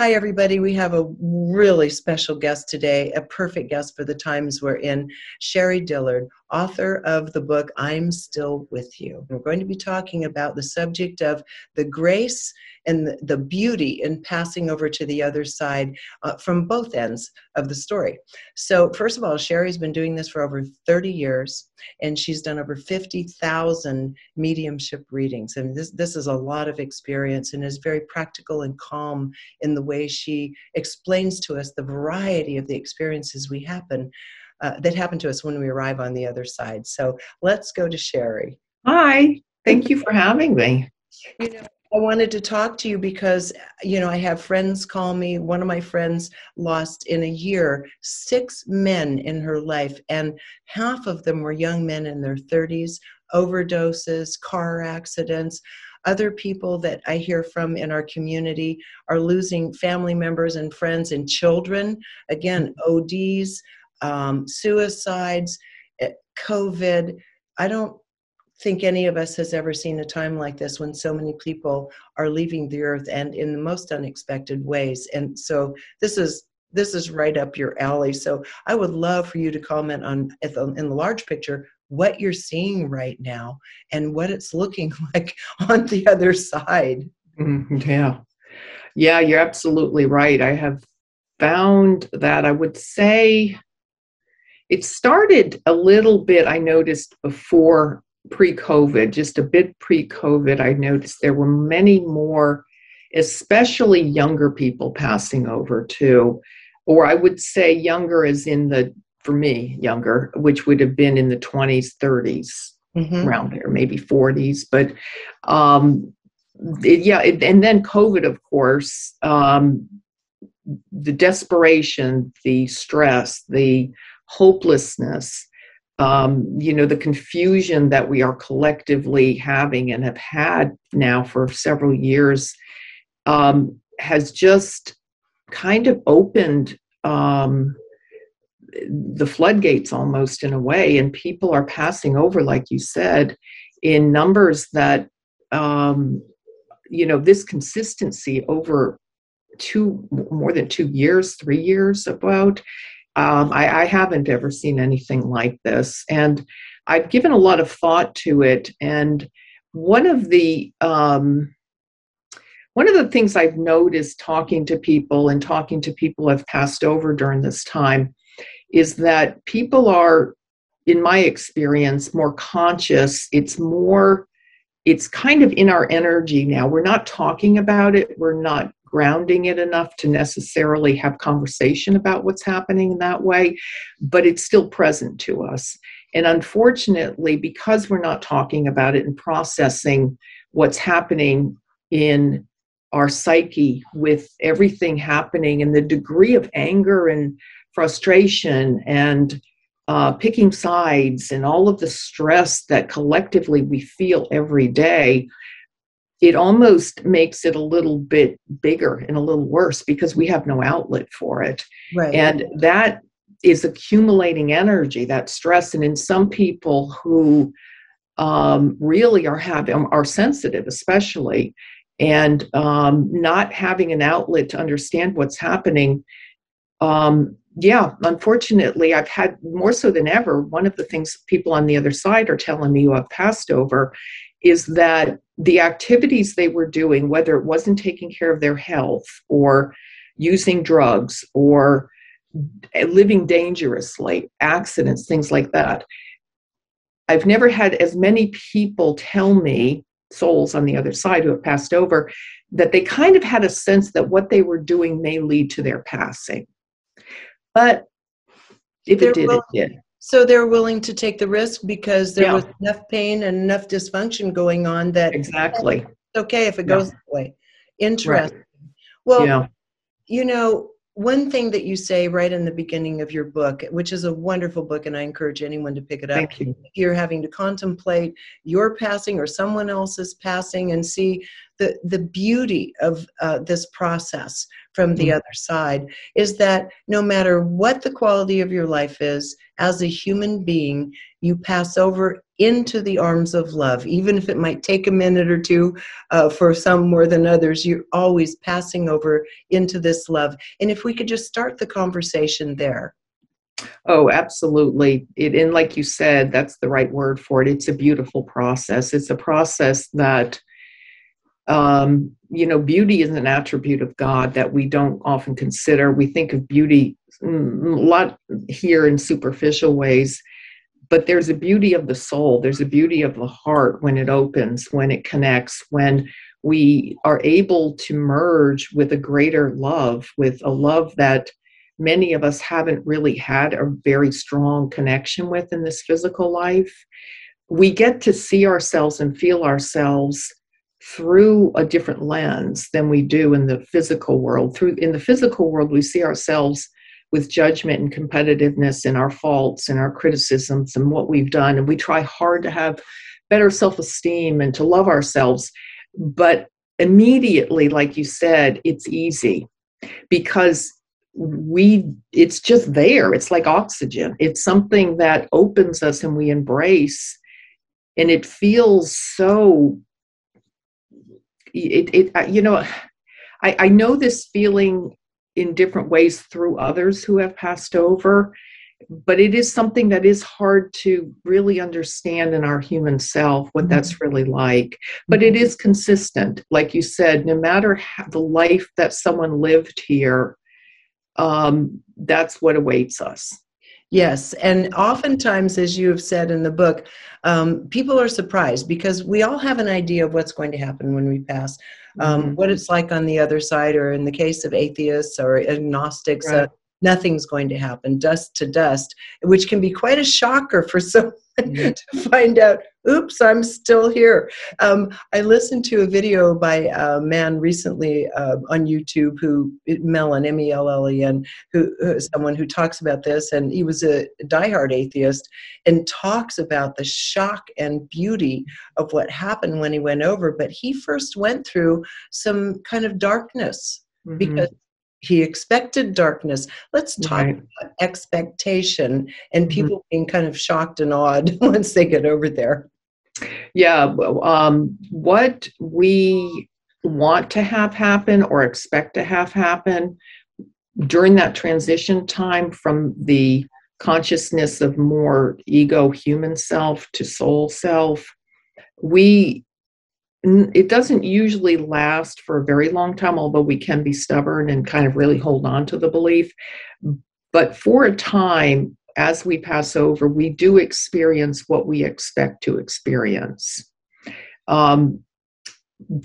Hi, everybody. We have a really special guest today, a perfect guest for the times we're in, Sherrie Dillard, author of the book I'm Still With You. We're going to be talking about the subject of the grace and the beauty in passing over to the other side uh, from both ends of the story. So, first of all, Sherrie's been doing this for over 30 years, and she's done over 50,000 mediumship readings. And this, this is a lot of experience and is very practical and calm in the way she explains to us the variety of the experiences we happen. Uh, that happen to us when we arrive on the other side. So let's go to Sherry. Hi, thank you for having me. You know, I wanted to talk to you because, you know, I have friends call me. One of my friends lost in a year six men in her life, and half of them were young men in their 30s, overdoses, car accidents. Other people that I hear from in our community are losing family members and friends and children. Again, ODs, um, suicides, eh, COVID. I don't think any of us has ever seen a time like this when so many people are leaving the earth and in the most unexpected ways. And so this is this is right up your alley. So i would love for you to comment on in the large picture what you're seeing right now and what it's looking like on the other side. Mm-hmm. yeah. Yeah you're absolutely right. I have found that i would say it started a little bit i noticed before pre COVID, just a bit pre COVID, I noticed there were many more, especially younger people passing over too. Or I would say younger as in the, for me, younger, which would have been in the 20s, 30s, mm-hmm. around there, maybe 40s. But um, it, yeah, it, and then COVID, of course, um, the desperation, the stress, the hopelessness um, you know, the confusion that we are collectively having and have had now for several years um, has just kind of opened um, the floodgates almost in a way, and people are passing over, like you said, in numbers that, um, you know, this consistency over two more than two years, three years about um, I, I haven't ever seen anything like this. And I've given a lot of thought to it. And one of the um, one of the things I've noticed talking to people and talking to people have passed over during this time is that people are, in my experience, more conscious. It's more, it's kind of in our energy now. We're not talking about it. We're not grounding it enough to necessarily have conversation about what's happening in that way, but it's still present to us. And unfortunately, because we're not talking about it and processing what's happening in our psyche with everything happening and the degree of anger and frustration and uh, picking sides and all of the stress that collectively we feel every day, it almost makes it a little bit bigger and a little worse because we have no outlet for it. Right. And that is accumulating energy, that stress. And in some people who um, really are having are sensitive, especially, and um, not having an outlet to understand what's happening. Um, yeah, unfortunately, I've had more so than ever. One of the things people on the other side are telling me who have passed over is that the activities they were doing, whether it wasn't taking care of their health or using drugs or living dangerously, accidents, things like that. I've never had as many people tell me, souls on the other side who have passed over, that they kind of had a sense that what they were doing may lead to their passing. But if They're it did, it did. So they're willing to take the risk because there yeah. was enough pain and enough dysfunction going on that exactly it's okay if it goes yeah. that way. Interesting. Right. Well, yeah. you know, one thing that you say right in the beginning of your book, which is a wonderful book, and I encourage anyone to pick it up. Thank you. If you're having to contemplate your passing or someone else's passing and see the the beauty of uh, this process from the mm. other side is that no matter what the quality of your life is, as a human being, you pass over into the arms of love. Even if it might take a minute or two uh, for some more than others, you're always passing over into this love. And if we could just start the conversation there. Oh, absolutely. It, and like you said, that's the right word for it. It's a beautiful process. It's a process that um, you know, beauty is an attribute of God that we don't often consider. We think of beauty mm, a lot here in superficial ways, but there's a beauty of the soul, there's a beauty of the heart when it opens, when it connects, when we are able to merge with a greater love, with a love that many of us haven't really had a very strong connection with in this physical life. We get to see ourselves and feel ourselves through a different lens than we do in the physical world. Through in the physical world, we see ourselves with judgment and competitiveness and our faults and our criticisms and what we've done, and we try hard to have better self-esteem and to love ourselves. But immediately, like you said, it's easy because we it's just there it's like oxygen it's something that opens us and we embrace and it feels so it, it you know I, I know this feeling in different ways through others who have passed over but it is something that is hard to really understand in our human self what mm-hmm. that's really like but it mm-hmm. consistent like you said no matter how, the life that someone lived here um, that's what awaits us Yes, and oftentimes, as you have said in the book, um, people are surprised because we all have an idea of what's going to happen when we pass, um, mm-hmm. what it's like on the other side, or in the case of atheists or agnostics, uh, right. uh, nothing's going to happen, dust to dust, which can be quite a shocker for someone mm-hmm. to find out, oops, I'm still here. Um, I listened to a video by a man recently uh, on YouTube who, Mellen, M E L L E N, who, who someone who talks about this, and he was a diehard atheist and talks about the shock and beauty of what happened when he went over. But he first went through some kind of darkness. Mm-hmm. because he expected darkness. Let's talk right. about expectation and mm-hmm. people mm-hmm. being kind of shocked and awed once they get over there. Yeah, um, what we want to have happen or expect to have happen during that transition time from the consciousness of more ego human self to soul self we it doesn't usually last for a very long time, although we can be stubborn and kind of really hold on to the belief. But for a time, as we pass over, we do experience what we expect to experience. Um,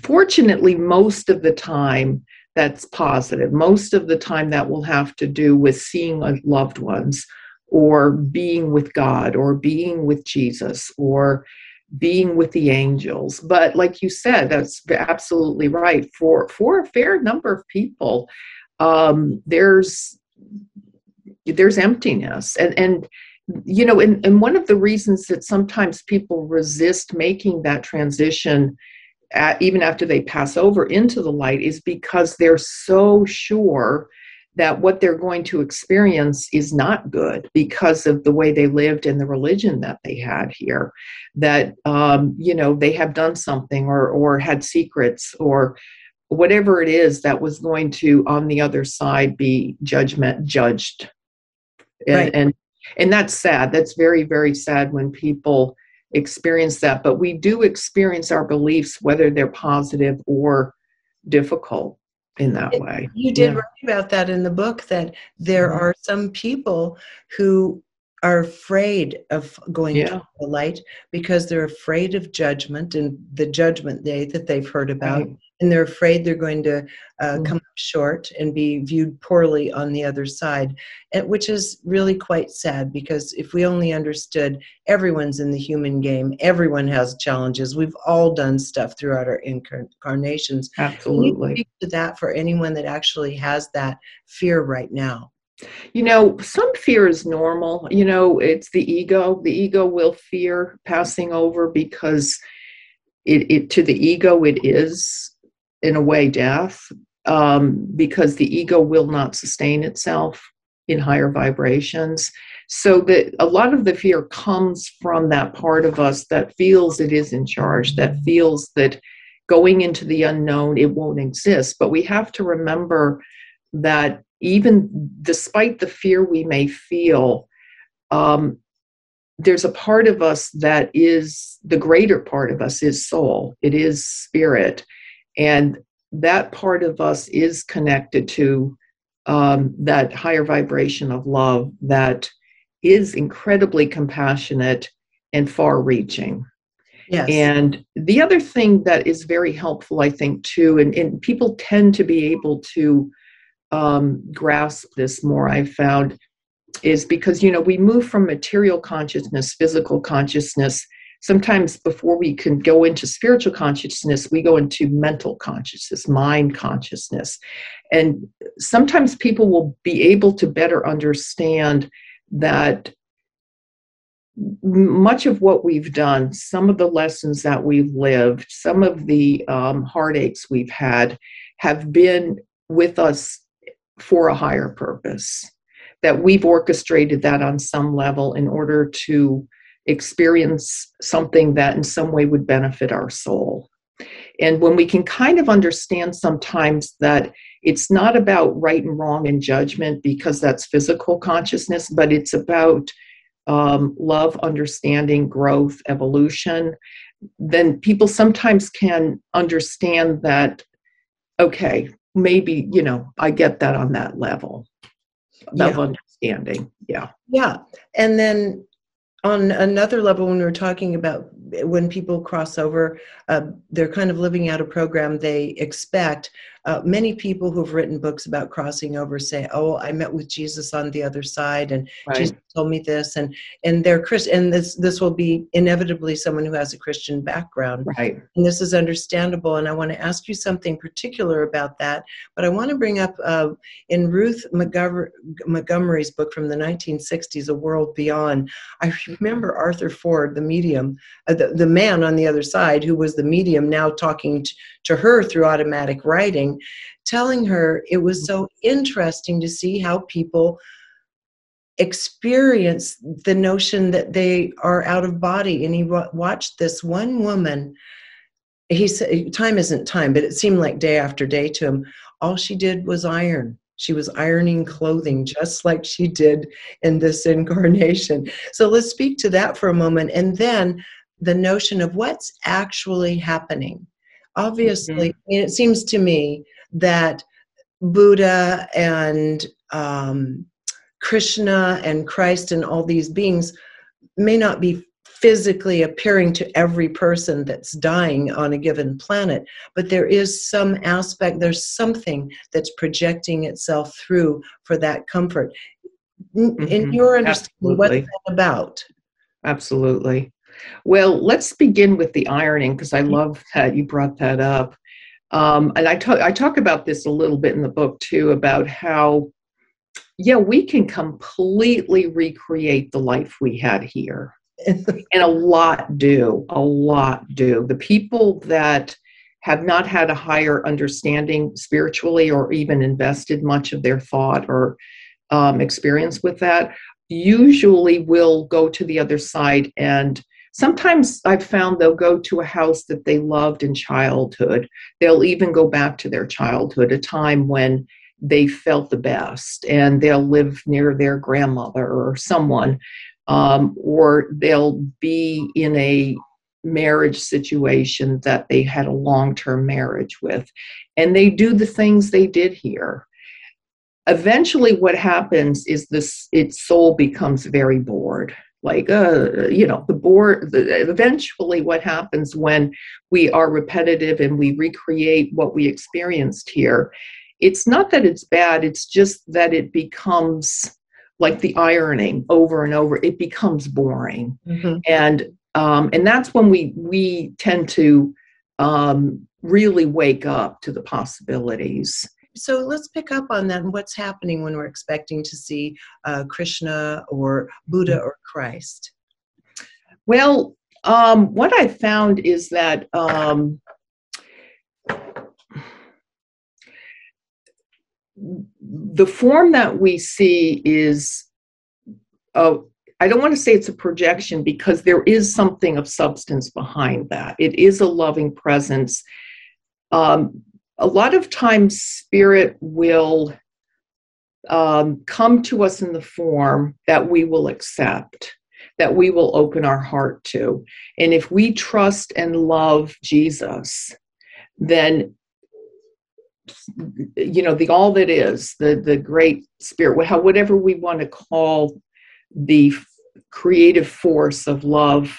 fortunately, most of the time, that's positive. Most of the time, that will have to do with seeing loved ones or being with God or being with Jesus or being with the angels. But like you said that's absolutely right. For for a fair number of people um there's there's emptiness. And and you know and, and one of the reasons that sometimes people resist making that transition at, even after they pass over into the light is because they're so sure that what they're going to experience is not good because of the way they lived and the religion that they had here that um, you know they have done something or or had secrets or whatever it is that was going to on the other side be judgment judged. And right. and, and that's sad. That's very very sad when people experience that. But we do experience our beliefs whether they're positive or difficult in that way. You did yeah. write about that in the book that there mm-hmm. are some people who are afraid of going yeah. to the light because they're afraid of judgment and the judgment day that they've heard about. Right and they're afraid they're going to uh, mm. come up short and be viewed poorly on the other side, and, which is really quite sad because if we only understood everyone's in the human game, everyone has challenges. We've all done stuff throughout our incarnations. Absolutely. speak to that for anyone that actually has that fear right now. You know, some fear is normal. You know, it's the ego. The ego will fear passing over because it, it to the ego it is in a way, death, um, because the ego will not sustain itself in higher vibrations. So that a lot of the fear comes from that part of us that feels it is in charge, that feels that going into the unknown, it won't exist. But we have to remember that even despite the fear we may feel, um, there's a part of us that is the greater part of us is soul, it is spirit. And that part of us is connected to um, that higher vibration of love that is incredibly compassionate and far reaching. Yes. And the other thing that is very helpful, I think, too, and, and people tend to be able to um, grasp this more, I've found, is because, you know, we move from material consciousness, physical consciousness. Sometimes before we can go into spiritual consciousness, we go into mental consciousness, mind consciousness. And sometimes people will be able to better understand that much of what we've done, some of the lessons that we've lived, some of the um, heartaches we've had, have been with us for a higher purpose. That we've orchestrated that on some level in order to experience something that in some way would benefit our soul. And when we can kind of understand sometimes that it's not about right and wrong and judgment because that's physical consciousness, but it's about um, love, understanding, growth, evolution, then people sometimes can understand that, okay, maybe, you know, I get that on that level yeah. of understanding. Yeah. Yeah. And then on another level, when we are talking about when people cross over, uh, they're kind of living out a program they expect. Uh, many people who've written books about crossing over say, "Oh, I met with Jesus on the other side, and right. Jesus told me this," and and they're Christian. And this this will be inevitably someone who has a Christian background, right? And this is understandable. And I want to ask you something particular about that. But I want to bring up uh, in Ruth Montgomery's book from the 1960s, A World Beyond. I remember Arthur Ford, the medium, uh, the, the man on the other side, who was the medium, now talking to, to her through automatic writing, telling her it was so interesting to see how people experience the notion that they are out of body. And he watched this one woman. He said, Time isn't time, but it seemed like day after day to him. All she did was iron. She was ironing clothing just like she did in this incarnation. So let's speak to that for a moment. And then the notion of what's actually happening. Obviously, mm-hmm. it seems to me that Buddha and um, Krishna and Christ and all these beings may not be physically appearing to every person that's dying on a given planet, but there is some aspect, there's something that's projecting itself through for that comfort. Mm-hmm. In your understanding, Absolutely. what's that about? Absolutely. Well, let's begin with the ironing because I love that you brought that up. Um, and I talk I talk about this a little bit in the book too about how yeah we can completely recreate the life we had here, and a lot do a lot do. The people that have not had a higher understanding spiritually or even invested much of their thought or um, experience with that usually will go to the other side and Sometimes I've found they'll go to a house that they loved in childhood. They'll even go back to their childhood, a time when they felt the best, and they'll live near their grandmother or someone, um, or they'll be in a marriage situation that they had a long term marriage with, and they do the things they did here. Eventually, what happens is this its soul becomes very bored like uh, you know the board the, eventually what happens when we are repetitive and we recreate what we experienced here it's not that it's bad it's just that it becomes like the ironing over and over. It becomes boring. Mm-hmm. and um, and that's when we we tend to um, really wake up to the possibilities so let's pick up on that and what's happening when we're expecting to see uh, Krishna or Buddha or Christ. Well, um, what I found is that um, the form that we see is uh, I don't want to say it's a projection because there is something of substance behind that. It is a loving presence. Um, a lot of times, spirit will um, come to us in the form that we will accept, that we will open our heart to. And if we trust and love Jesus, then you know the all that is the the great spirit whatever we want to call the creative force of love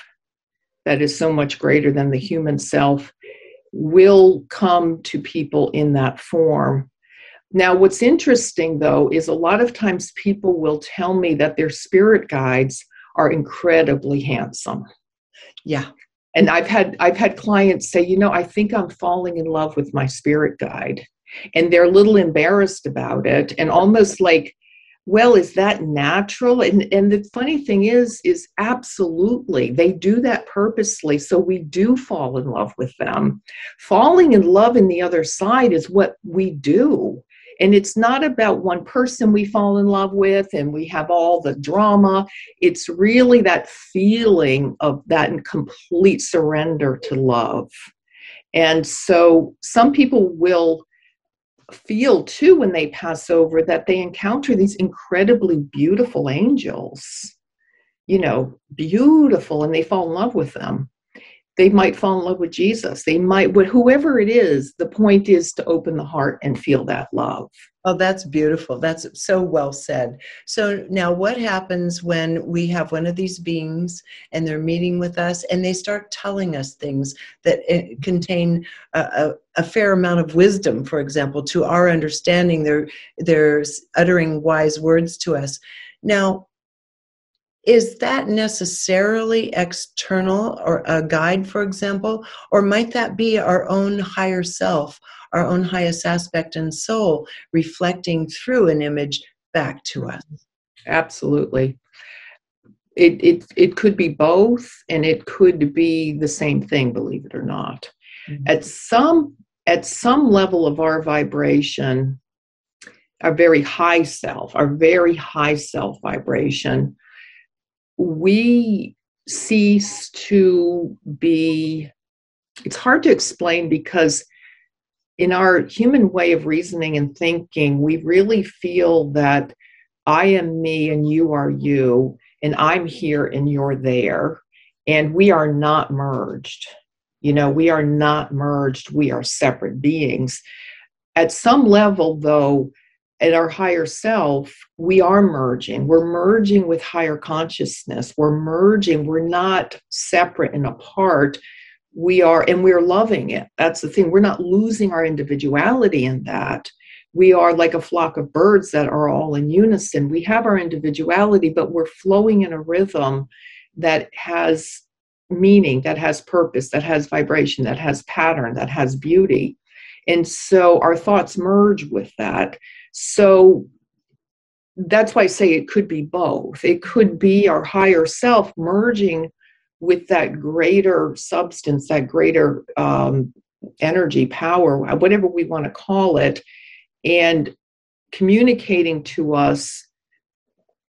that is so much greater than the human self will come to people in that form. Now, what's interesting though is a lot of times people will tell me that their spirit guides are incredibly handsome. Yeah. And I've had I've had clients say, you know, I think I'm falling in love with my spirit guide. And they're a little embarrassed about it and almost like well is that natural? And and the funny thing is is absolutely they do that purposely so we do fall in love with them. Falling in love in the other side is what we do. And it's not about one person we fall in love with and we have all the drama. It's really that feeling of that complete surrender to love. And so some people will feel too when they pass over that they encounter these incredibly beautiful angels you know beautiful and they fall in love with them. They might fall in love with jesus. They might whoever it is the point is to open the heart and feel that love Oh, that's beautiful. That's so well said. So now what happens when we have one of these beings and they're meeting with us and they start telling us things that eh, contain a, a, a fair amount of wisdom, for example, to our understanding, they're, they're uttering wise words to us. Now, is that necessarily external or a guide, for example? Or might that be our own higher self our own highest aspect and soul reflecting through an image back to us. Absolutely. It, it, it could be both and it could be the same thing, believe it or not. Mm-hmm. At some at some level of our vibration, our very high self, our very high self vibration, we cease to be it's hard to explain because in our human way of reasoning and thinking, we really feel that I am me and you are you, and I'm here and you're there, and we are not merged. You know, we are not merged, we are separate beings. At some level, though, at our higher self, we are merging. We're merging with higher consciousness. We're merging. We're not separate and apart we are and we're loving it. That's the thing. We're not losing our individuality in that. We are like a flock of birds that are all in unison. We have our individuality but we're flowing in a rhythm that has meaning that has purpose that has vibration that has pattern that has beauty. And so our thoughts merge with that. So that's why i say it could be both. It could be our higher self merging with that greater substance, that greater um, energy, power, whatever we want to call it, and communicating to us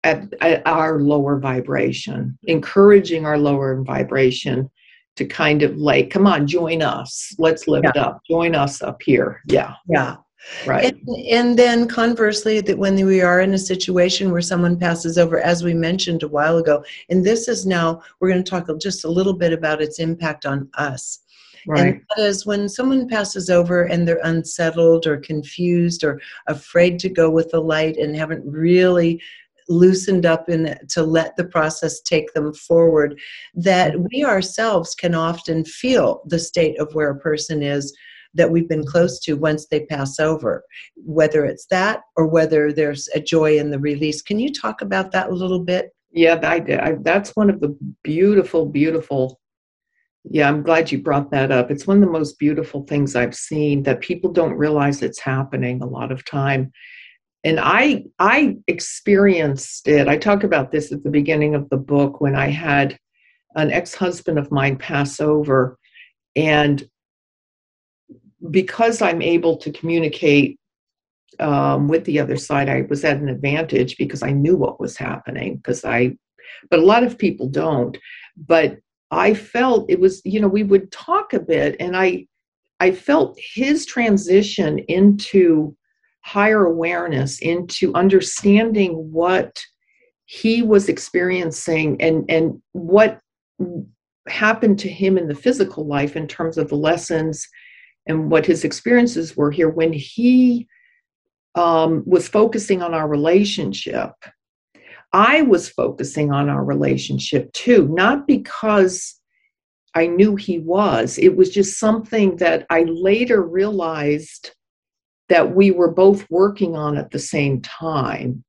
at, at, our lower vibration, encouraging our lower vibration to kind of like, come on, join us. Let's live yeah. it up. Join us up here. Yeah. Yeah. Right. And, and, then conversely, that when we are in a situation where someone passes over, as we mentioned a while ago, and this is now, we're going to talk just a little bit about its impact on us. Right. And that is when someone passes over and they're unsettled or confused or afraid to go with the light and haven't really loosened up in to let the process take them forward that mm-hmm. we ourselves can often feel the state of where a person is that we've been close to once they pass over, whether it's that or whether there's a joy in the release. Can you talk about that a little bit? Yeah, I. I, that's one of the beautiful, beautiful. Yeah, I'm glad you brought that up. It's one of the most beautiful things I've seen that people don't realize it's happening a lot of time. And I I experienced it. I talk about this at the beginning of the book when I had an ex-husband of mine pass over and because I'm able to communicate um, with the other side, I was at an advantage because I knew what was happening. Because I, but a lot of people don't. But I felt it was, you know, we would talk a bit, and I, I felt his transition into higher awareness, into understanding what he was experiencing and and what happened to him in the physical life in terms of the lessons and what his experiences were here when he um, was focusing on our relationship. I was focusing on our relationship too, not because I knew he was. It was just something that I later realized that we were both working on at the same time.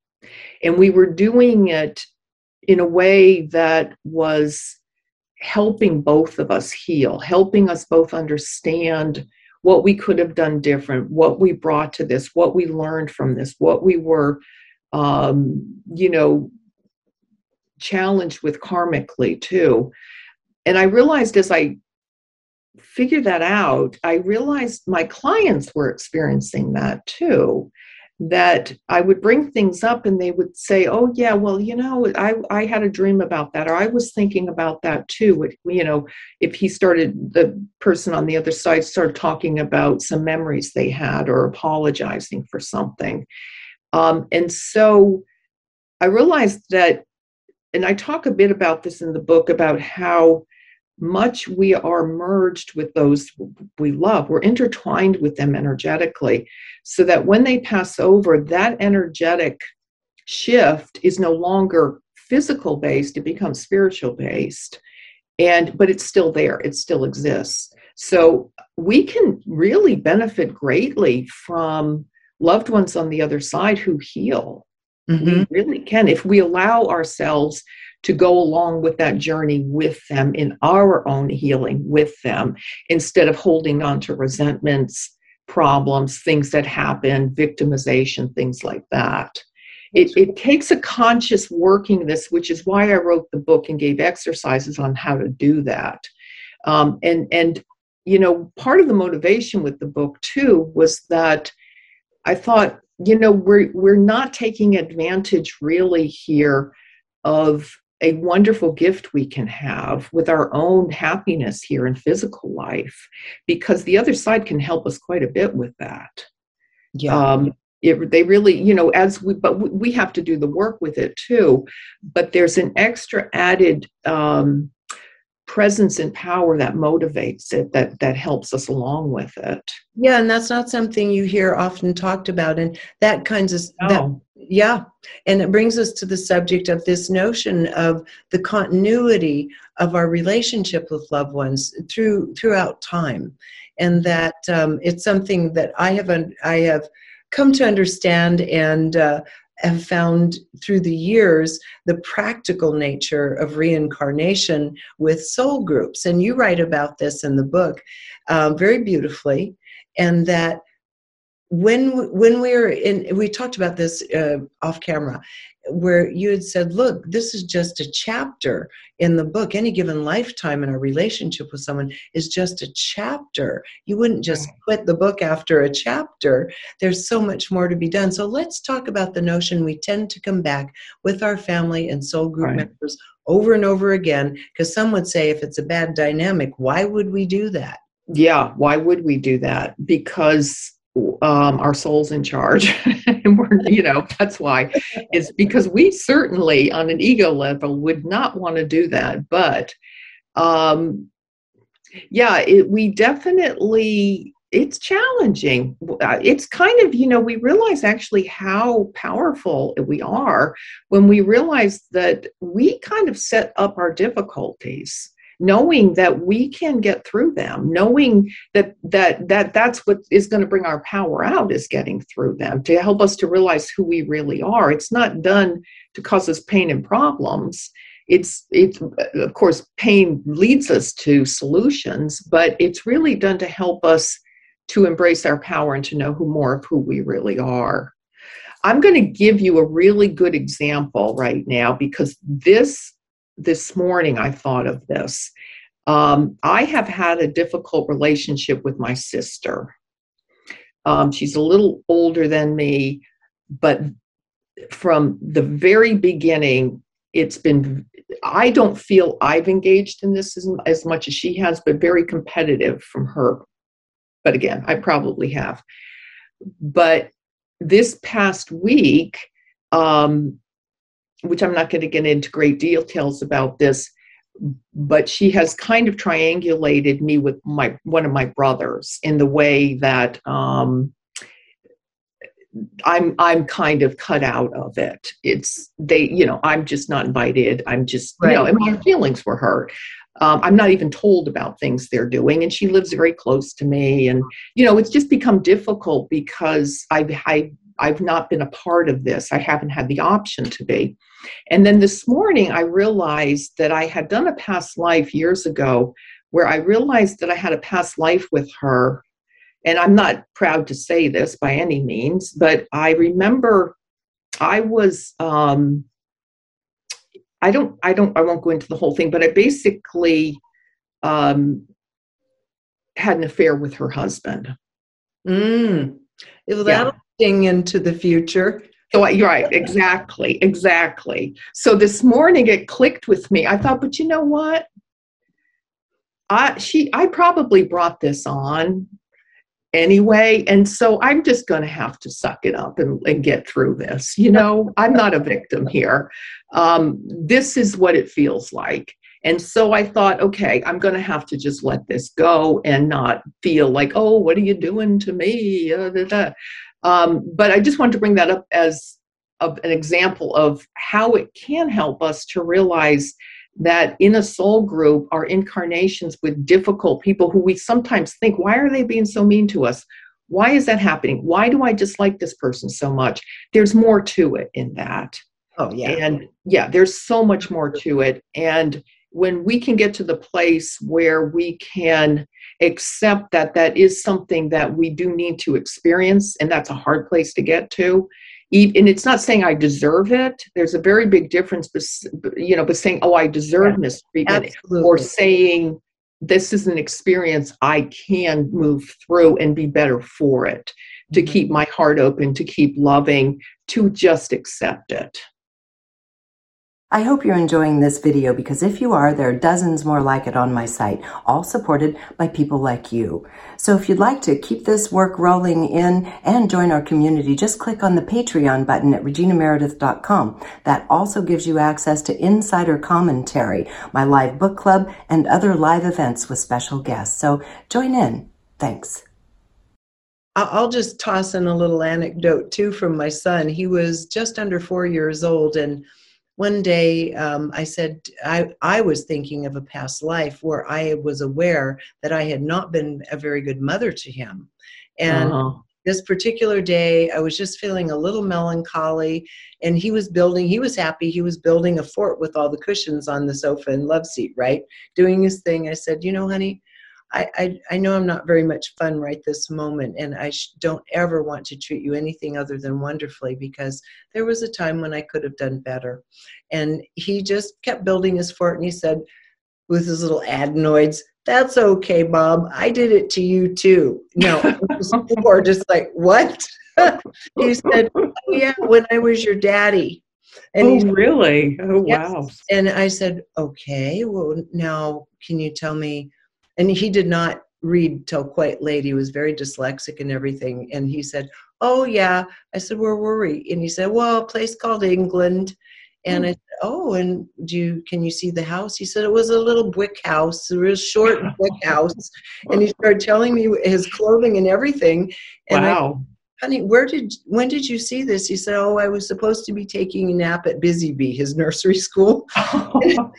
And we were doing it in a way that was helping both of us heal, helping us both understand what we could have done different, what we brought to this, what we learned from this, what we were, um, you know, challenged with karmically too. And I realized as I figured that out, I realized my clients were experiencing that too that I would bring things up and they would say, "Oh yeah, well, you know, I I had a dream about that or I was thinking about that too." You know, if he started the person on the other side started talking about some memories they had or apologizing for something. Um, and so I realized that and I talk a bit about this in the book about how much we are merged with those we love. We're intertwined with them energetically, so that when they pass over, that energetic shift is no longer physical based, it becomes spiritual based. And but it's still there, it still exists. So we can really benefit greatly from loved ones on the other side who heal. Mm-hmm. We really can if we allow ourselves to go along with that journey with them in our own healing with them instead of holding on to resentments, problems, things that happen, victimization, things like that. It, it takes a conscious working this, which is why I wrote the book and gave exercises on how to do that. Um, and and you know, part of the motivation with the book too was that I thought, you know, we're we're not taking advantage really here of a wonderful gift we can have with our own happiness here in physical life because the other side can help us quite a bit with that. Yeah. Um, it, they really you know as we but we have to do the work with it too but there's an extra added um, presence and power that motivates it that that helps us along with it yeah and that's not something you hear often talked about and that kinds of no. that yeah and it brings us to the subject of this notion of the continuity of our relationship with loved ones through throughout time and that um, it's something that i have i have come to understand and uh, have found through the years the practical nature of reincarnation with soul groups. And you write about this in the book um, very beautifully and that when when we were in we talked about this uh, off camera where you had said look this is just a chapter in the book. Any given lifetime in a relationship with someone is just a chapter. You wouldn't just quit the book after a chapter. There's so much more to be done. So let's talk about the notion we tend to come back with our family and soul group right. members over and over again because some would say if it's a bad dynamic why would we do that? Yeah why would we do that? Because um, our souls in charge. And we're you know that's why is because we certainly on an ego level would not want to do that but um yeah it, we definitely it's challenging. Uh, it's kind of you know we realize actually how powerful we are when we realize that we kind of set up our difficulties knowing that we can get through them knowing that that that that's what is going to bring our power out is getting through them to help us to realize who we really are. It's not done to cause us pain and problems. It's it's of course pain leads us to solutions but it's really done to help us to embrace our power and to know who more of who we really are. I'm going to give you a really good example right now because this this morning I thought of this. Um, I have had a difficult relationship with my sister. Um, she's a little older than me, but from the very beginning, it's been I don't feel I've engaged in this as, as much as she has, but very competitive from her. But again, I probably have. But this past week, um, which I'm not going to get into great details about this, but she has kind of triangulated me with my one of my brothers in the way that um, I'm I'm kind of cut out of it. It's they, you know, I'm just not invited. I'm just, right. you know, and my feelings were hurt. Um, I'm not even told about things they're doing, and she lives very close to me, and you know, it's just become difficult because I've I, I've not been a part of this. I haven't had the option to be. And then this morning, I realized that I had done a past life years ago, where I realized that I had a past life with her and I'm not proud to say this by any means, but I remember I was um, I don't I don't I won't go into the whole thing, but I basically um, had an affair with her husband. Mm. Well, that'll ding into the future. So right, exactly, exactly. So this morning it clicked with me. I thought, but you know what? I she I probably brought this on anyway. And so I'm just going to have to suck it up and, and, get through this. You know, I'm not a victim here. Um, this is what it feels like. And so I thought, okay, I'm going to have to just let this go and not feel like, oh, what are you doing to me? Uh, um, but I just wanted to bring that up as a, an example of how it can help us to realize that in a soul group are incarnations with difficult people who we sometimes think, why are they being so mean to us? Why is that happening? Why do I dislike this person so much? There's more to it in that. Oh, yeah. And yeah, there's so much more to it. And when we can get to the place where we can accept that that is something that we do need to experience, and that's a hard place to get to, and it's not saying I deserve it. There's a very big difference, you know, but saying, "Oh, I deserve yeah, mistreatment," absolutely. or saying, "This is an experience I can move through and be better for it." To mm-hmm. keep my heart open, to keep loving, to just accept it. I hope you're enjoying this video because if you are, there are dozens more like it on my site, all supported by people like you. So if you'd like to keep this work rolling in and join our community, just click on the Patreon button at reginameredith.com. That also gives you access to insider commentary, my live book club, and other live events with special guests. So join in. Thanks. I'll just toss in a little anecdote too from my son. He was just under four years old and one day um, I said I, I was thinking of a past life where I was aware that I had not been a very good mother to him. And uh-huh. this particular day, I was just feeling a little melancholy. And he was building, he was happy. He was building a fort with all the cushions on the sofa and love seat, right? Doing his thing. I said, You know, honey, I, I, I know I'm not very much fun right this moment, and I sh- don't ever want to treat you anything other than wonderfully because there was a time when I could have done better. And he just kept building his fort, and he said, with his little adenoids, that's okay, Bob. I did it to you too. No, or just like, what? he said, oh, yeah, when I was your daddy. And oh, said, really? Oh, yes. wow. And I said, okay, well, now can you tell me and he did not read till quite late. He was very dyslexic and everything. And he said, "Oh yeah." I said, "Where were we?" And he said, "Well, a place called England." And I said, "Oh, and do you, can you see the house?" He said it was a little brick house, a real short brick house. And he started telling me his clothing and everything. And wow honey, where did when did you see this? He said, oh, I was supposed to be taking a nap at Busy Bee, his nursery school. and,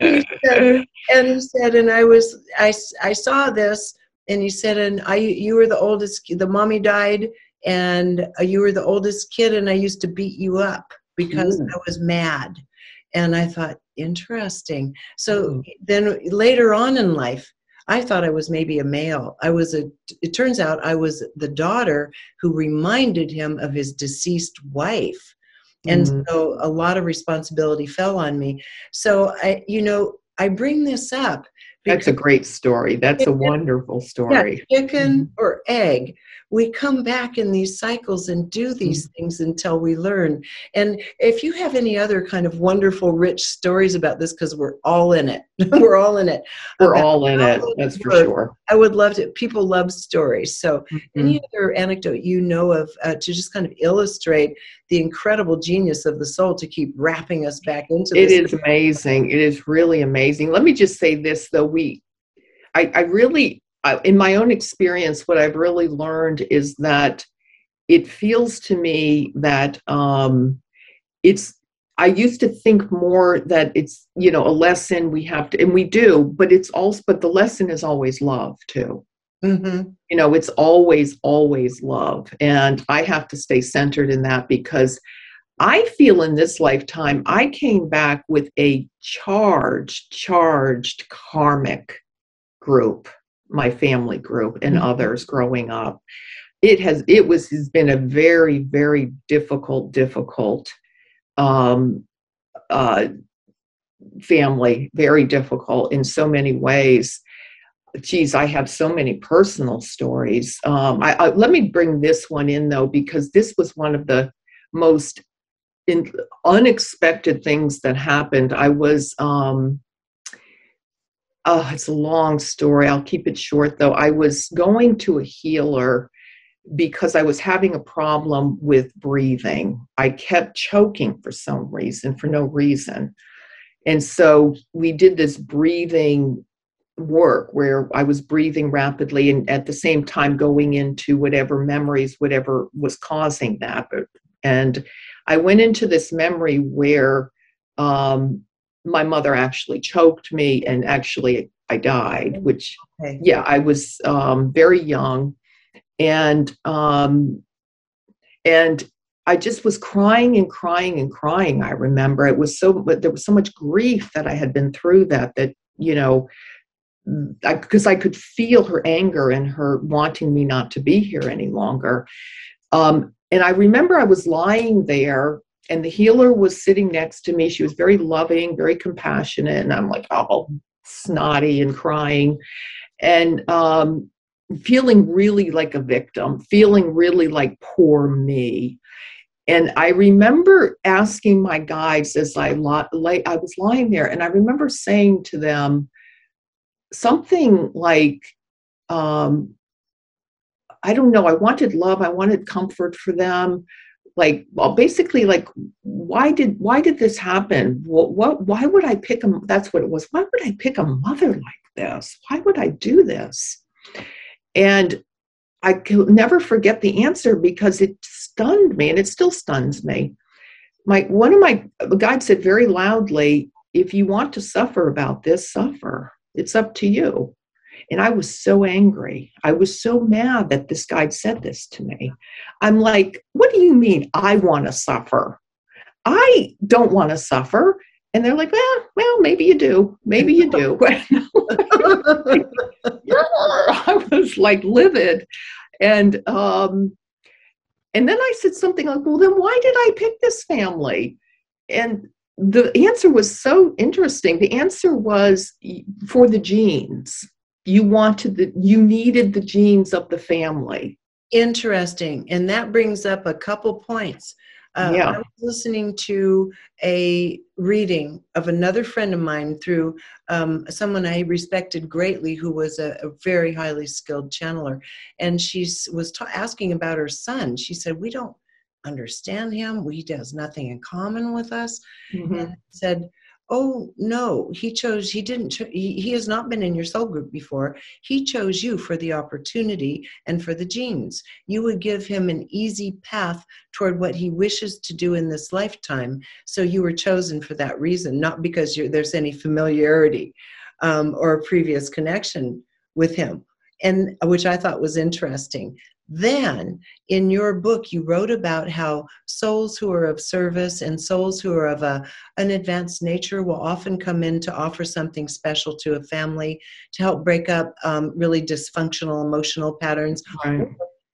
he said, and he said, and I was, I, I saw this, and he said, and I, you were the oldest, the mommy died, and you were the oldest kid, and I used to beat you up because mm. I was mad. And I thought, interesting. So mm. then later on in life, I thought I was maybe a male. I was a, it turns out I was the daughter who reminded him of his deceased wife. And mm-hmm. so a lot of responsibility fell on me. So I, you know, I bring this up That's a great story. That's a wonderful story. Yeah, chicken mm-hmm. or egg. We come back in these cycles and do these mm-hmm. things until we learn. And if you have any other kind of wonderful, rich stories about this, because we're all in it, we're all in it. We're all in it. That's for sure. I would love to. People love stories. So, mm-hmm. any other anecdote you know of uh, to just kind of illustrate the incredible genius of the soul to keep wrapping us back into this? It is amazing. It is really amazing. Let me just say this though we I, I really, in my own experience, what I've really learned is that it feels to me that um, it's I used to think more that it's you know a lesson we have to and we do, but it's also but the lesson is always love too. Mm-hmm. You know, it's always always love, and I have to stay centered in that because I feel in this lifetime I came back with a charged, charged karmic group, my family group, and mm-hmm. others growing up. It has it was has been a very very difficult difficult um, uh, family, very difficult in so many ways. Geez, I have so many personal stories. Um, I, I, let me bring this one in though, because this was one of the most in, unexpected things that happened. I was um, oh, it's a long story. I'll keep it short though. I was going to a healer because I was having a problem with breathing. I kept choking for some reason, for no reason. And so we did this breathing work where I was breathing rapidly and at the same time going into whatever memories, whatever was causing that. And I went into this memory where um, my mother actually choked me and actually I died, which, okay. yeah, I was um, very young. And, um, and I just was crying and crying and crying. I remember it was so, but there was so much grief that I had been through that, that, you know, because I, I, could feel her anger and her wanting me not to be here any longer. Um, and I remember I was lying there and the healer was sitting next to me. She was very loving, very compassionate, and I'm like, oh, snotty and crying, and um, feeling really like a victim, feeling really like poor me. And I remember asking my guides as I lay, I was lying there, and I remember saying to them something like, um, I don't know, I wanted love, I wanted comfort for them like well basically like why did why did this happen? What, what why would i pick a that's what it was. Why would i pick a mother like this? Why would i do this? And i can never forget the answer because it stunned me and it still stuns me. My one of my guides said very loudly if you want to suffer about this suffer. It's up to you and I was so angry. I was so mad that this guy said this to me. I'm like, what do you mean I want to suffer? I don't want to suffer. And they're like, well, well, maybe you do. Maybe you do. I was like livid. And um, and then I said something like, well, then why did I pick this family? And the answer was so interesting. The answer was for the genes you wanted the you needed the genes of the family interesting and that brings up a couple points uh, yeah. I was listening to a reading of another friend of mine through um, someone I respected greatly, who was a, a very highly skilled channeler, and she was ta- asking about her son. She said, "We don't understand him. He has nothing in common with us," mm-hmm. and said, oh no he chose he didn't cho- he, he has not been in your soul group before. He chose you for the opportunity and for the genes. You would give him an easy path toward what he wishes to do in this lifetime. So you were chosen for that reason not because there's any familiarity um, or a previous connection with him. And which i thought was interesting then, in your book, you wrote about how souls who are of service and souls who are of a, an advanced nature will often come in to offer something special to a family to help break up um, really dysfunctional emotional patterns. Right.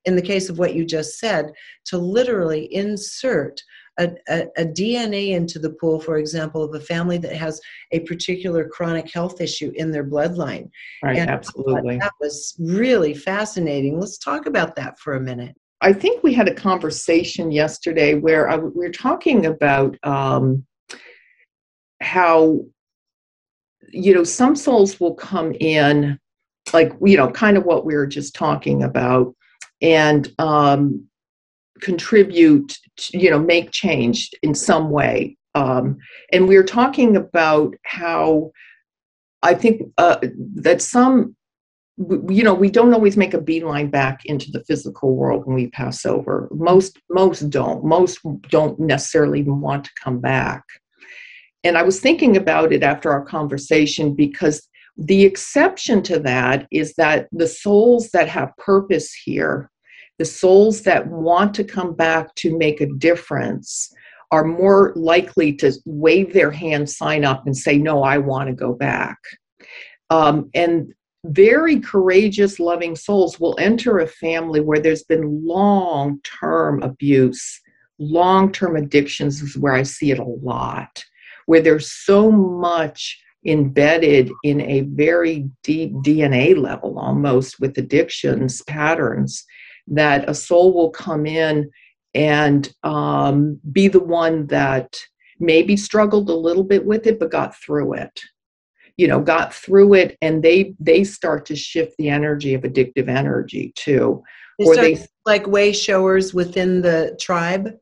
In the case of what you just said, to literally insert a, a, a, DNA into the pool, for example, of a family that has a particular chronic health issue in their bloodline. Right, and absolutely. That was really fascinating. Let's talk about that for a minute. I think we had a conversation yesterday where I, we were talking about um, how, you know, some souls will come in, like, you know, kind of what we were just talking about, and um, contribute, you know, make change in some way. Um, and we are talking about how I think uh, that some you know we don't always make a beeline back into the physical world when we pass over. Most most don't. Most don't necessarily want to come back. And i was thinking about it after our conversation because the exception to that is that the souls that have purpose here the souls that want to come back to make a difference are more likely to wave their hand sign up and say no i want to go back. Um, and very courageous, loving souls will enter a family where there's been long term abuse, long term addictions is where I see it a lot, where there's so much embedded in a very deep DNA level almost with addictions patterns that a soul will come in and um, be the one that maybe struggled a little bit with it but got through it. You know got through it and they they start to shift the energy of addictive energy too they or they like way showers within the tribe?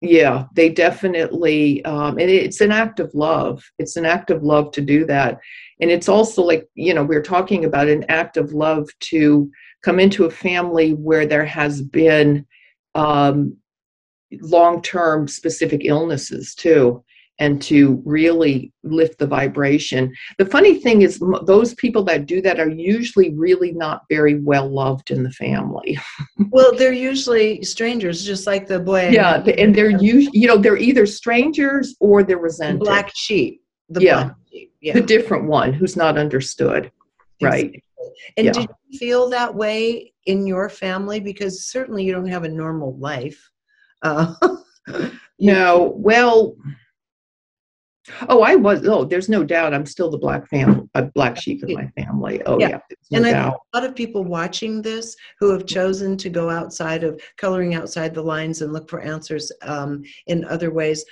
Yeah they definitely um, and it's an act of love. It's an act of love to do that. And it's also like you know we're talking about an act of love to come into a family where there has been um, long-term specific illnesses too and to really lift the vibration. The funny thing is, those people that do that are usually really not very well loved in the family. well, they're usually strangers, just like the boy. Yeah, and they're usually, you know, they're either strangers or they're resented. Black sheep. The yeah. Sheep. yeah. The different one who's not understood. Right. And yeah. did you feel that way in your family? Because certainly you don't have a normal life. Uh, no, well, Oh, I was. Oh, there's no doubt. I'm still the black family, a black sheep in my family. Oh, yeah. yeah no and I a lot of people watching this who have chosen to go outside of coloring outside the lines and look for answers um, in other ways.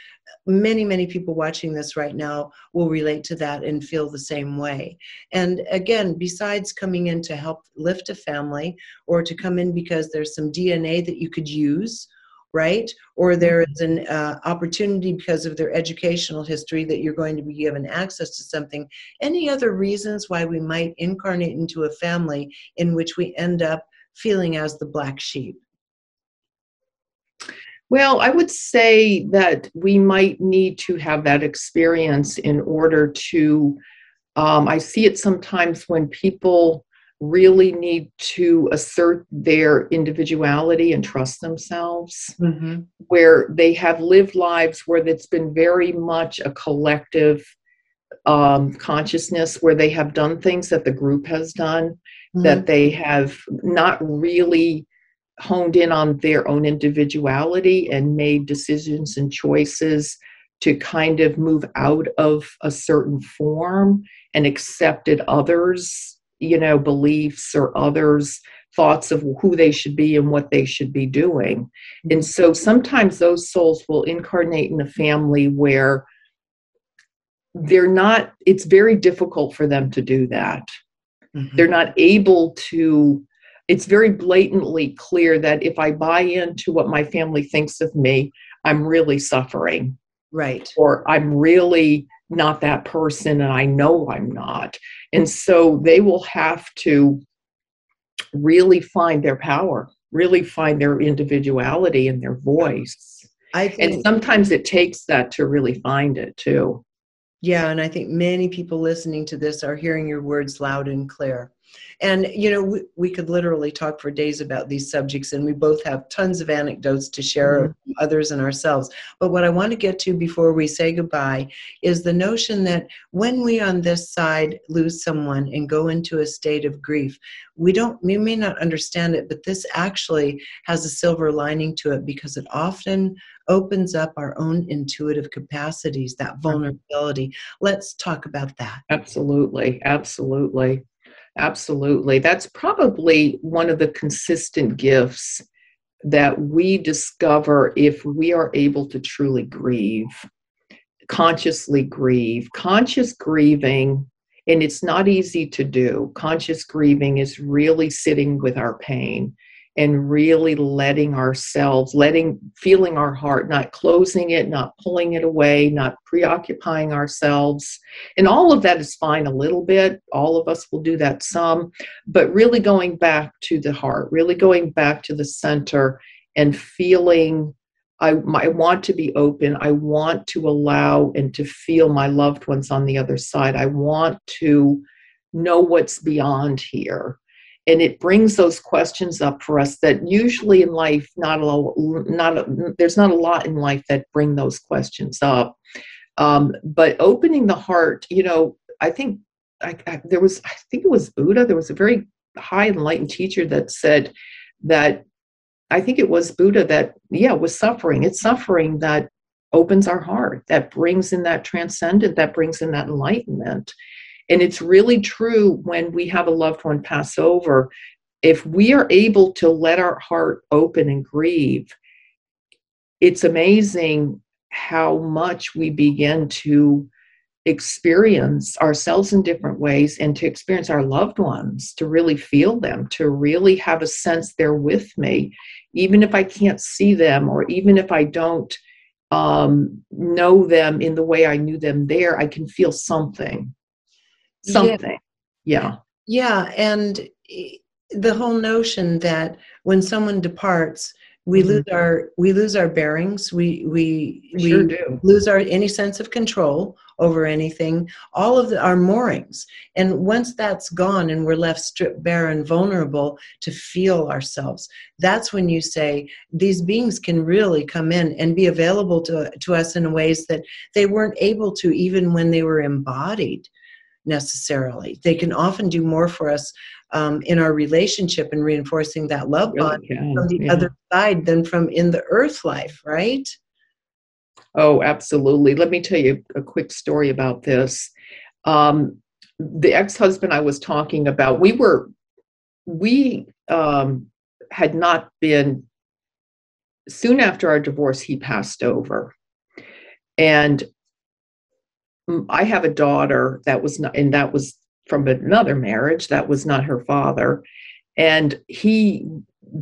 Many, many people watching this right now will relate to that and feel the same way. And again, besides coming in to help lift a family or to come in because there's some DNA that you could use right? Or there mm-hmm. an uh, opportunity because of their educational history that you're going to be given access to something. Any other reasons why we might incarnate into a family in which we end up feeling as the black sheep? Well, I would say that we might need to have that experience in order to. Um, I see it sometimes when people really need to assert their individuality and trust themselves, mm-hmm. where they have lived lives where it's been very much a collective um, consciousness, where they have done things that the group has done, mm-hmm. that they have not really honed in on their own individuality and made decisions and choices to kind of move out of a certain form and accepted others you know beliefs or others thoughts of who they should be and what they should be doing and so sometimes those souls will incarnate in a family where they're not it's very difficult for them to do that mm-hmm. they're not able to it's very blatantly clear that if i buy into what my family thinks of me i'm really suffering right or i'm really not that person and I know I'm not. And so they will have to really find their power, really find their individuality and their voice. I think, and sometimes it takes that to really find it too. Yeah, and I think many people listening to this are hearing your words loud and clear. And, you know, we, we could literally talk for days about these subjects, and we both have tons of anecdotes to share mm-hmm. others and ourselves. But what I want to get to before we say goodbye is the notion that when we on this side lose someone and go into a state of grief, we don't, we may not understand it, but this actually has a silver lining to it because it often opens up our own intuitive capacities, that vulnerability. Let's talk about that. Absolutely. Absolutely. Absolutely. That's probably one of the consistent gifts that we discover if we are able to truly grieve, consciously grieve. Conscious grieving, and it's not easy to do, conscious grieving is really sitting with our pain and really letting ourselves, letting, feeling our heart, not closing it, not pulling it away, not preoccupying ourselves. And all of that is fine a little bit. All of us will do that some, but really going back to the heart, really going back to the center and feeling. I, I want to be open. I want to allow and to feel my loved ones on the other side. I want to know what's beyond here and it brings those questions up for us that usually in life not a not a, there's not a lot in life that bring those questions up. Um, but opening the heart you know i think I, I, there was i think it was buddha there was a very high enlightened teacher that said that i think it was buddha that yeah was suffering. It's suffering that opens our heart that brings in that transcendent that brings in that enlightenment and it's really true when we have a loved one pass over. If we are able to let our heart open and grieve, it's amazing how much we begin to experience ourselves in different ways and to experience our loved ones, to really feel them, to really have a sense they're with me, even if I can't see them or even if I don't um, know them in the way I knew them there, I can feel something something. Yeah. Yeah. And the whole notion that when someone departs, we mm-hmm. lose our we lose our bearings we we we sure do. lose our any sense of control over anything all of the, our moorings and once that's gone and we're left stripped bare and vulnerable to feel ourselves that's when you say these beings can really come in and be available to to us in ways that they weren't able to even when they were embodied necessarily. They can often do more for us um, in our relationship and reinforcing that love really bond can. from the yeah. other side than from in the earth life, right? Oh, absolutely. Let me tell you a quick story about this. Um, the ex-husband I was talking about, we were, we um, had not been. Soon after our divorce, he passed over, and I have a daughter that was not, and that was from another marriage. That was not her father. And he,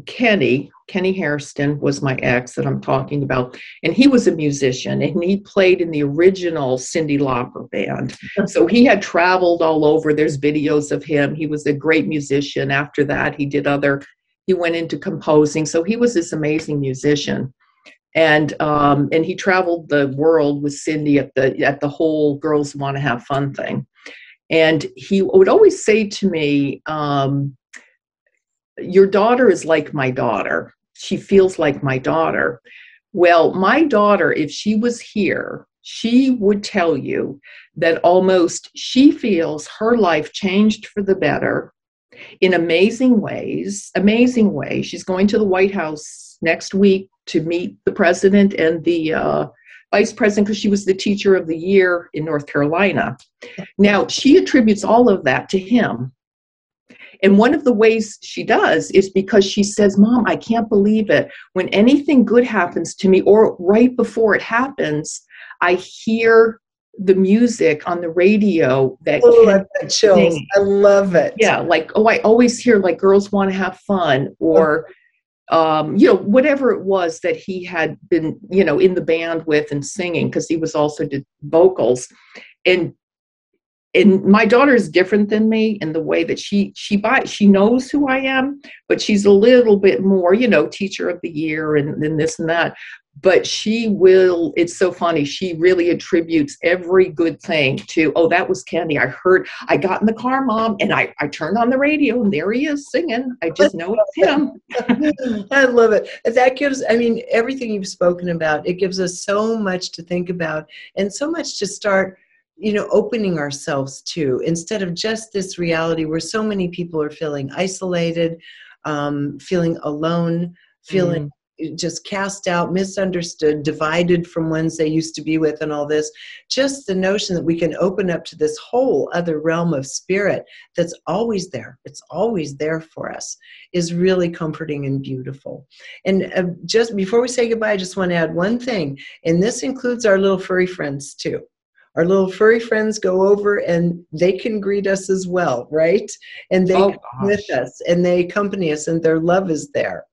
Kenny, Kenny Hairston was my ex that I'm talking about. And he was a musician and he played in the original Cyndi Lauper band. So he had traveled all over. There's videos of him. He was a great musician. After that, he did other, he went into composing. So he was this amazing musician and um, and he traveled the world with Cyndi at the at the whole girls want to have fun thing, and he would always say to me, um, "Your daughter is like my daughter. She feels like my daughter." Well, my daughter, if she was here, she would tell you that almost she feels her life changed for the better in amazing ways. Amazing ways. She's going to the White House next week to meet the president and the uh, vice president because she was the teacher of the year in North Carolina. Now, she attributes all of that to him. And one of the ways she does is because she says, Mom, I can't believe it. When anything good happens to me, or right before it happens, I hear the music on the radio that oh, I chills. I love it. Yeah, like oh, I always hear like girls want to have fun, or um, you know, whatever it was that he had been, you know, in the band with and singing, because he was also did vocals. And and my daughter is different than me in the way that she she buy she knows who I am, but she's a little bit more, you know, teacher of the year and, and this and that. But she will it's so funny she really attributes every good thing to oh that was kenny. I heard i got in the car mom and i i turned on the radio and there he is singing. I just know it's him. I love it. That gives i mean everything you've spoken about it gives us so much to think about and so much to start you know opening ourselves to. Instead of just this reality where so many people are feeling isolated um, feeling alone feeling mm just cast out, misunderstood, divided from ones they used to be with, and all this. Just the notion that we can open up to this whole other realm of spirit that's always there, it's always there for us, is really comforting and beautiful. And uh, just before we say goodbye, I just want to add one thing, and this includes our little furry friends too our little furry friends go over and they can greet us as well, right? And they oh, with us and they accompany us and their love is there.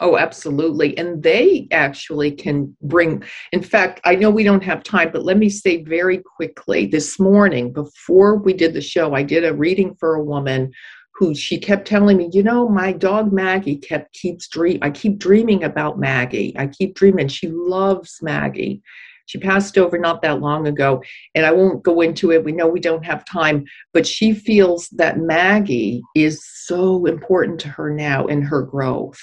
Oh, absolutely. And they actually can bring, in fact, I know we don't have time, but let me say very quickly this morning, before we did the show, I did a reading for a woman who she kept telling me, you know, my dog Maggie kept keeps dream I keep dreaming about Maggie. I keep dreaming. She loves Maggie. She passed over not that long ago, and I won't go into it. We know we don't have time, but she feels that Maggie is so important to her now in her growth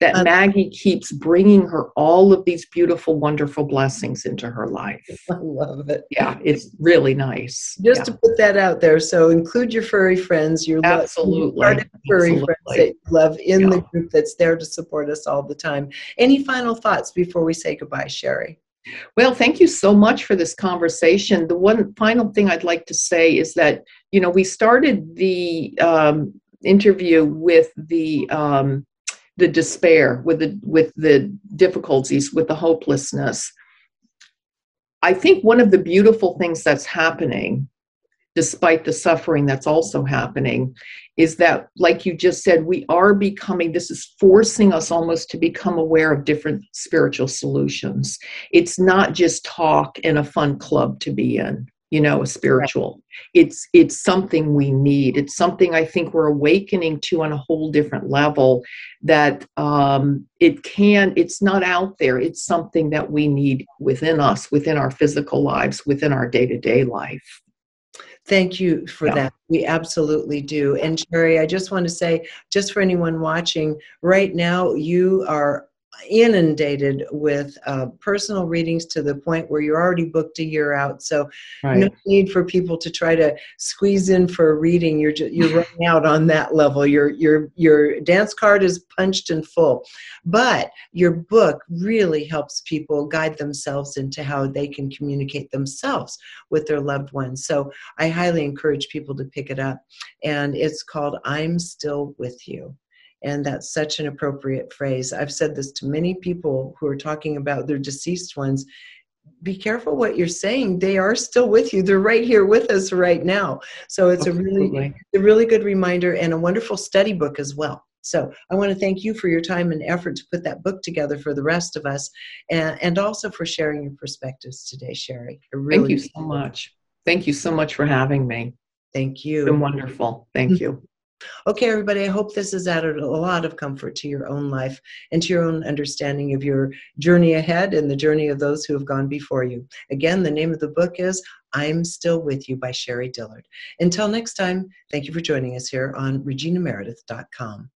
that um, Maggie keeps bringing her all of these beautiful, wonderful blessings into her life. I love it. Yeah, it's really nice. Just yeah. to put that out there. So include your furry friends, your absolutely love, furry Absolutely. friends that you love in yeah. the group that's there to support us all the time. Any final thoughts before we say goodbye, Sherrie? Well, thank you so much for this conversation. The one final thing I'd like to say is that, you know, we started the um, interview with the um, the despair, with the with the difficulties, with the hopelessness. I think one of the beautiful things that's happening, despite the suffering that's also happening, is that, like you just said, we are becoming, this is forcing us almost to become aware of different spiritual solutions. It's not just talk and a fun club to be in you know a spiritual it's it's something we need it's something i think we're awakening to on a whole different level that um it can it's not out there it's something that we need within us within our physical lives within our day-to-day life Thank you for yeah. that. We absolutely do. And Sherrie, I just want to say, just for anyone watching, right now you are inundated with uh, personal readings to the point where you're already booked a year out. So right. no need for people to try to squeeze in for a reading. You're just, you're running out on that level. Your your your dance card is punched and full, but your book really helps people guide themselves into how they can communicate themselves with their loved ones. So I highly encourage people to pick it up, and it's called "I'm Still with You." And that's such an appropriate phrase. I've said this to many people who are talking about their deceased ones. Be careful what you're saying. They are still with you. They're right here with us right now. So it's Absolutely. a really, a really good reminder and a wonderful study book as well. So I want to thank you for your time and effort to put that book together for the rest of us, and, and also for sharing your perspectives today, Sherrie. Really thank you so much. Thank you so much for having me. Thank you. It's been wonderful. Thank you. Okay, everybody, I hope this has added a lot of comfort to your own life and to your own understanding of your journey ahead and the journey of those who have gone before you. Again, the name of the book is I'm Still With You by Sherrie Dillard. Until next time, thank you for joining us here on reginameredith.com.